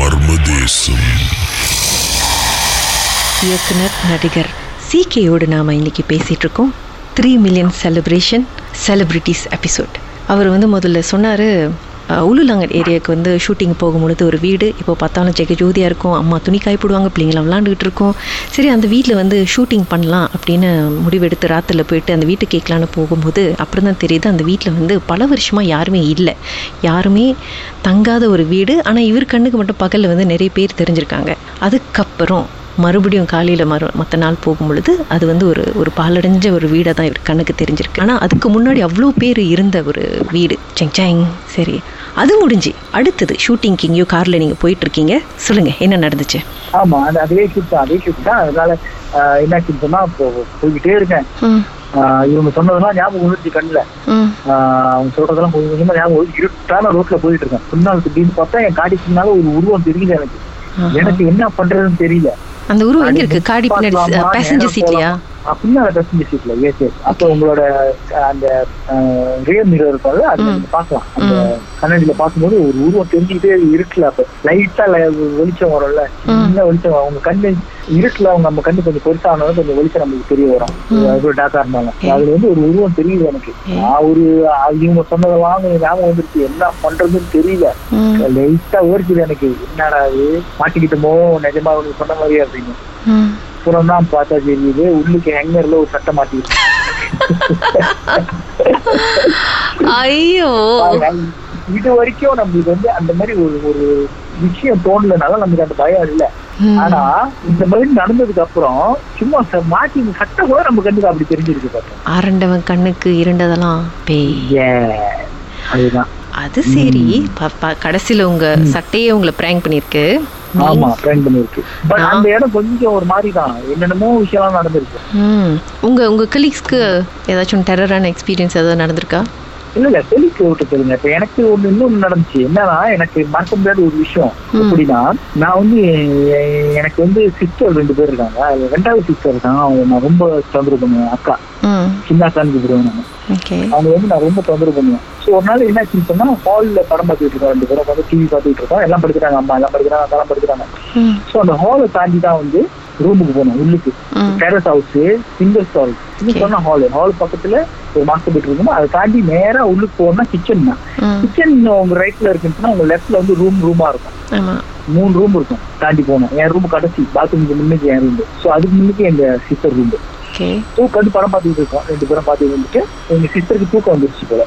மர்மதேசம். இயக்குனர் நடிகர் சிகேயோடு நாம் இன்னைக்கு பேசிகிட்டு இருக்கோம் three million celebration celebrities episode அவர் வந்து முதல்ல சொன்னார் உளுலாங்கட் ஏரியாவுக்கு வந்து ஷூட்டிங் போகும்பொழுது ஒரு வீடு இப்போ பார்த்தாலும் ஜெக ஜோதியாக இருக்கும் அம்மா துணி காய்ப்பிடுவாங்க பிள்ளைங்களாம் விளாண்டுக்கிட்டு இருக்கோம். சரி அந்த வீட்டில் வந்து ஷூட்டிங் பண்ணலாம் அப்படின்னு முடிவெடுத்து ராத்திரில் போயிட்டு அந்த வீட்டுக்கு கேட்கலான்னு போகும்போது அப்புறம் தான் தெரியுது அந்த வீட்டில் வந்து பல வருஷமாக யாருமே இல்லை. யாருமே தங்காத ஒரு வீடு ஆனால் இவர் கண்ணுக்கு மட்டும் பகலில் வந்து நிறைய பேர் தெரிஞ்சிருக்காங்க. அதுக்கப்புறம் மறுபடியும் காலையில் மறு மற்ற நாள் போகும் பொழுது அது வந்து ஒரு ஒரு பாலடைஞ்ச ஒரு வீடாக தான் இவர் கண்ணுக்கு தெரிஞ்சிருக்கு. ஆனால் அதுக்கு முன்னாடி அவ்வளோ பேர் இருந்த ஒரு வீடு. செங் செங் சரி. அது முடிஞ்சு. அடுத்தது ஷூட்டிங்க்கு எங்கேயோ காரில் நீங்கள் போயிட்டுருக்கீங்க. சொல்லுங்கள் என்ன நடந்துச்சு? ஆமா அது அதே ஷூட் தான் அதே ஷூட் தான். அதனால சொன்னா இப்போ போய்கிட்டே இருக்கேன். இவங்க சொன்னதெல்லாம் ஞாபகம் வந்துருச்சு கண்ணுல. அவங்க சொல்றதெல்லாம் கொஞ்சம் கொஞ்சமா ஞாபகம். இருட்டான ரோட்ல போயிட்டு இருக்கேன் பின்னால் திடீர்னு பார்த்தா என் காடி பின்னால ஒரு உருவம் தெரியுது எனக்கு. எனக்கு என்ன பண்றதுன்னு தெரியல. அந்த உருவம் எங்கே இருக்குது காடி பின்னாடி? பேசஞ்சர் சீட்லையா பேசஞ்சர் சீட்ல ஏஸ் ஏஸ் அப்போ உங்களோட அந்த ரியர் மிரர் இருப்பாங்க அது. நீங்க பார்க்கலாம். அந்த கண்ணாடியில பார்க்கும்போது ஒரு உருவம் தெரிஞ்சுக்கிட்டே இருக்குல்ல அப்ப லைட்டா வெளிச்சம் வரும்ல. சின்ன வெளிச்சம். அவங்க கண்ணு இருட்டுல அவங்க நம்ம கண்ணு கொஞ்சம் பெருசானாலும் கொஞ்சம் வெளிச்சம் நமக்கு தெரிய வரும். எவ்வளவு டாக்கா இருந்தாலும். அதுல வந்து ஒரு உருவம் தெரியுது எனக்கு. நான் ஒரு இவங்க சொன்னதெல்லாம் ஞாபகம் வந்துருச்சு. என்ன பண்றதுன்னு தெரியல. லைட்டா ஓடிக்குது எனக்கு. என்னடா அது மாட்டிக்கிட்டோமோ? நிஜமா உனக்கு சொன்ன மாதிரியே அப்படின்னு. அப்புறம் தான் பார்த்தா தெரியுது. உள்ளுக்கு ஹேங்கர்ல ஒரு சட்டை மாட்டிக்கிட்டு ஐயோ. இது வரைக்கும் நம்மளுக்கு வந்து அந்த மாதிரி ஒரு ஒரு விஷயம் தோணலனால நமக்கு அந்த பயம் இல்ல. ஆனா இந்த மாதிரி நடந்ததுக்கு அப்புறம் சும்மா மாட்டி சட்டை கூட நம்ம கண்ணுக்கு அப்படி தெரிஞ்சிருக்கு பார்த்தோம் ஆரண்டவன் கண்ணுக்கு இருண்டதெல்லாம் அதுதான். அது சரி. கடைசியில உங்க சட்டையே உங்களை பிராங்க் பண்ணிருக்கு ஆமா ட்ரெயின் பண்ணிருக்கு பட் அந்த இடம் கொஞ்சம் ஒரு மாதிரி தான் என்னென்னமோ விஷயம்லாம் நடந்திருக்கு. உங்க உங்க கலீக்ஸ்க்கு ஏதாச்சும் டெரரான எக்ஸ்பீரியன்ஸ் ஏதாவது நடந்திருக்கா? இல்ல இல்ல தெளிக்க விட்டு தெரியுங்க இப்ப எனக்கு ஒண்ணு இன்னொன்னு நடந்துச்சு. என்னன்னா எனக்கு மறக்க முடியாத ஒரு விஷயம். எப்படின்னா நான் வந்து எனக்கு வந்து சிஸ்டர் ரெண்டு பேர் இருக்காங்க. ரெண்டாவது சிஸ்டர் இருக்காங்க. அவங்க நான் ரொம்ப தொந்தரவு பண்ணுவேன். அக்கா. சின்ன அக்கான்னு கூப்பிடுவேன் அவங்க வந்து நான் ரொம்ப தொந்தரவு பண்ணுவேன். ஒரு நாள் என்னாச்சுன்னு சொன்னா ஹால்ல படம் பார்த்துட்டு இருக்கோம் ரெண்டு பேரும். வந்து டிவி பார்த்துட்டு இருக்கோம். எல்லாம் படிக்கிறாங்க அம்மா எல்லாம் படிக்கிறாங்க அக்கா படிக்கிறாங்க. ஸோ அந்த ஹாலை தாண்டி தான் வந்து ரூமுக்கு போனோம் உள்ளுக்கு. டெரஸ் ஹவுஸ் சிங்கிள் ஸ்டால் சொன்ன ஹால் ஹால் பக்கத்துல ஒரு மாஸ்டர் பெட் இருக்கும். அதை தாண்டி நேரா உள்ளுக்கு போனா கிச்சன் தான். கிச்சன் உங்க ரைட்ல இருக்குன்னா உங்க லெஃப்ட்ல வந்து ரூம் ரூமா இருக்கும். மூணு ரூம் இருக்கும் தாண்டி போனோம். என் ரூம் கடைசி பாத்ரூமுக்கு முன்னுக்கு என் ரூம் ஸோ அதுக்கு முன்னுக்கு எங்க சிஸ்டர் ரூம் தூக்கம் படம் பார்த்துட்டு இருக்கோம். ரெண்டு பேரும் பார்த்துட்டு வந்துட்டு எங்க சிஸ்டருக்கு தூக்கம் வந்துருச்சு போல.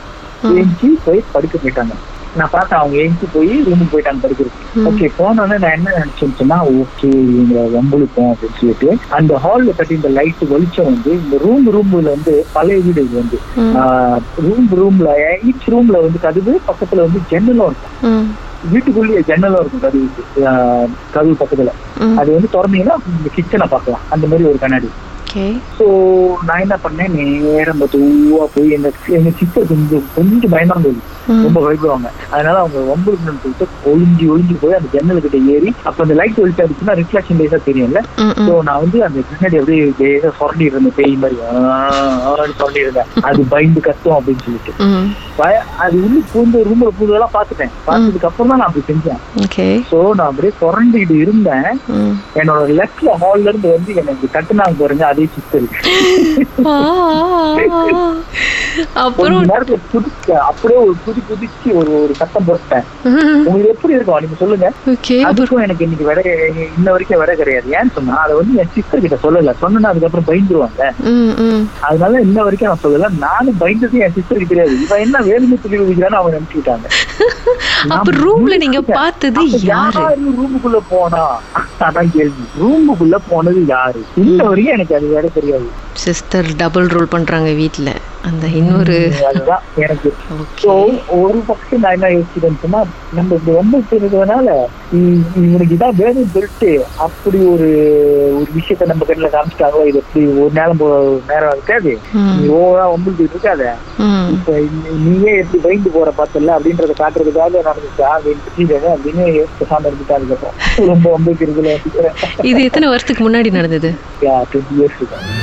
ஏஞ்சி போய் படுக்க போயிட்டாங்க. நான் பார்த்தேன் அவங்க ஏஞ்சி போய் ரூமுக்கு போயிட்டாங்க படுக்கிறதுக்கு. ஓகே போனோடனே நான் என்ன நினைச்சேன்னு சொன்னா ஓகே இவங்க வம்பளுக்கும் அப்படின்னு சொல்லிட்டு அந்த ஹால்ல கட்டி இந்த லைட் வெளிச்சம் வந்து இந்த ரூம் ரூம்ல வந்து பழைய வீடு இது வந்து. ரூம் ரூம்ல ஈச் ரூம்ல வந்து கதவு பக்கத்துல வந்து ஜன்னலும் இருக்கும். வீட்டுக்குள்ளேயே ஜன்னலும் இருக்கும் கதவுக்கு. கதவு பக்கத்துல. அது வந்து திறந்தீங்கன்னா கிச்சனை பார்க்கலாம். அந்த மாதிரி ஒரு கண்ணாடி. ஓகே ஸோ நான் என்ன பண்ணேன்? நேரம் மெதுவா போய் எங்க எங்க சிஸ்டர் கொஞ்சம் கொஞ்சம் பயமா இருந்தது ரொம்ப பயப்படுவாங்க. அதனால அவங்க வம்புக்கணும்னு சொல்லிட்டு ஒளிஞ்சு ஒளிஞ்சு போய் அந்த ஜன்னல் கிட்ட ஏறி அப்ப அந்த லைட் வெளிச்சம் அடிச்சுன்னா ரிஃப்ளெக்ஷன் லேசா தெரியும்ல? ஸோ ம். நான் வந்து அந்த பின்னாடி அப்படியே லேசா சுரண்டி இருந்தேன் பேய் மாதிரி சுரண்டி இருந்தேன். அது பயந்து கத்தும் அப்படின்னு சொல்லிட்டு. அது உள்ள பூந்து ரூம்ல பூந்ததெல்லாம் பார்த்துட்டேன். பார்த்ததுக்கு அப்புறம் தான் நான் அப்படி செஞ்சேன். ஸோ நான் அப்படியே சுரண்டிட்டு இருந்தேன். என்னோட லெஃப்ட்ல ஹால்ல இருந்து வந்து எனக்கு தட்டுனாங்க பாருங்க. அதே அப்புறம்? அப்படியே ஒரு புதி புதிச்சு ஒரு ஒரு சத்தம் போட்டேன். ம், உங்களுக்கு எப்படி இருக்கும்? நீங்க சொல்லுங்க. ஓகே அதுக்கும் எனக்கு இன்னைக்கு விட இன்ன வரைக்கும் விட கிடையாது. ஏன்னு சொன்னா அதை வந்து என் சிஸ்டர் கிட்ட சொல்லல. சொன்னா அதுக்கப்புறம் பயந்துருவாங்க. அதனால இன்ன வரைக்கும் நான் சொல்லல. நானும் பயந்தது என் சிஸ்டருக்கு தெரியாது இவன் என்ன வேலுமே துணி வைக்கிறான்னு அவங்க நினைச்சுக்கிட்டாங்க. அப்ப ரூம்ல நீங்க பார்த்தது யாரு? ரூமுக்குள்ள போனா? அதான் கேள்வி ரூமுக்குள்ள போனது யாரு? இன்ன வரைக்கும் எனக்கு அது வேற தெரியாது. சிஸ்டர் டபுள் ரோல் பண்றாங்க வீட்டுல அந்த இன்னொரு அதுதான் எனக்கு. ஸோ ஒரு பக்கம் நான் என்ன யோசிக்கிறேன்னு நம்ம இப்படி ரொம்ப இருக்கிறதுனால இவனுக்கு இதான் வேணும் சொல்லிட்டு அப்படி ஒரு ஒரு விஷயத்த நம்ம கண்ணில் காமிச்சிட்டாங்களோ இது எப்படி ஒரு நேரம் நேரம் இருக்காது. நீ ஓவரா ஒம்புக்கு இருக்காத. இப்ப நீயே எப்படி பயந்து போற பார்த்தல அப்படின்றத காட்டுறதுக்காக நடந்துச்சா அப்படின்னு பேசாம இருந்துட்டா அதுக்கப்புறம் ரொம்ப ஒம்புக்கு இருக்குல்ல இது எத்தனை வருஷத்துக்கு முன்னாடி நடந்தது? டுவெண்ட்டி இயர்ஸ் இருக்கும்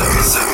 Sir.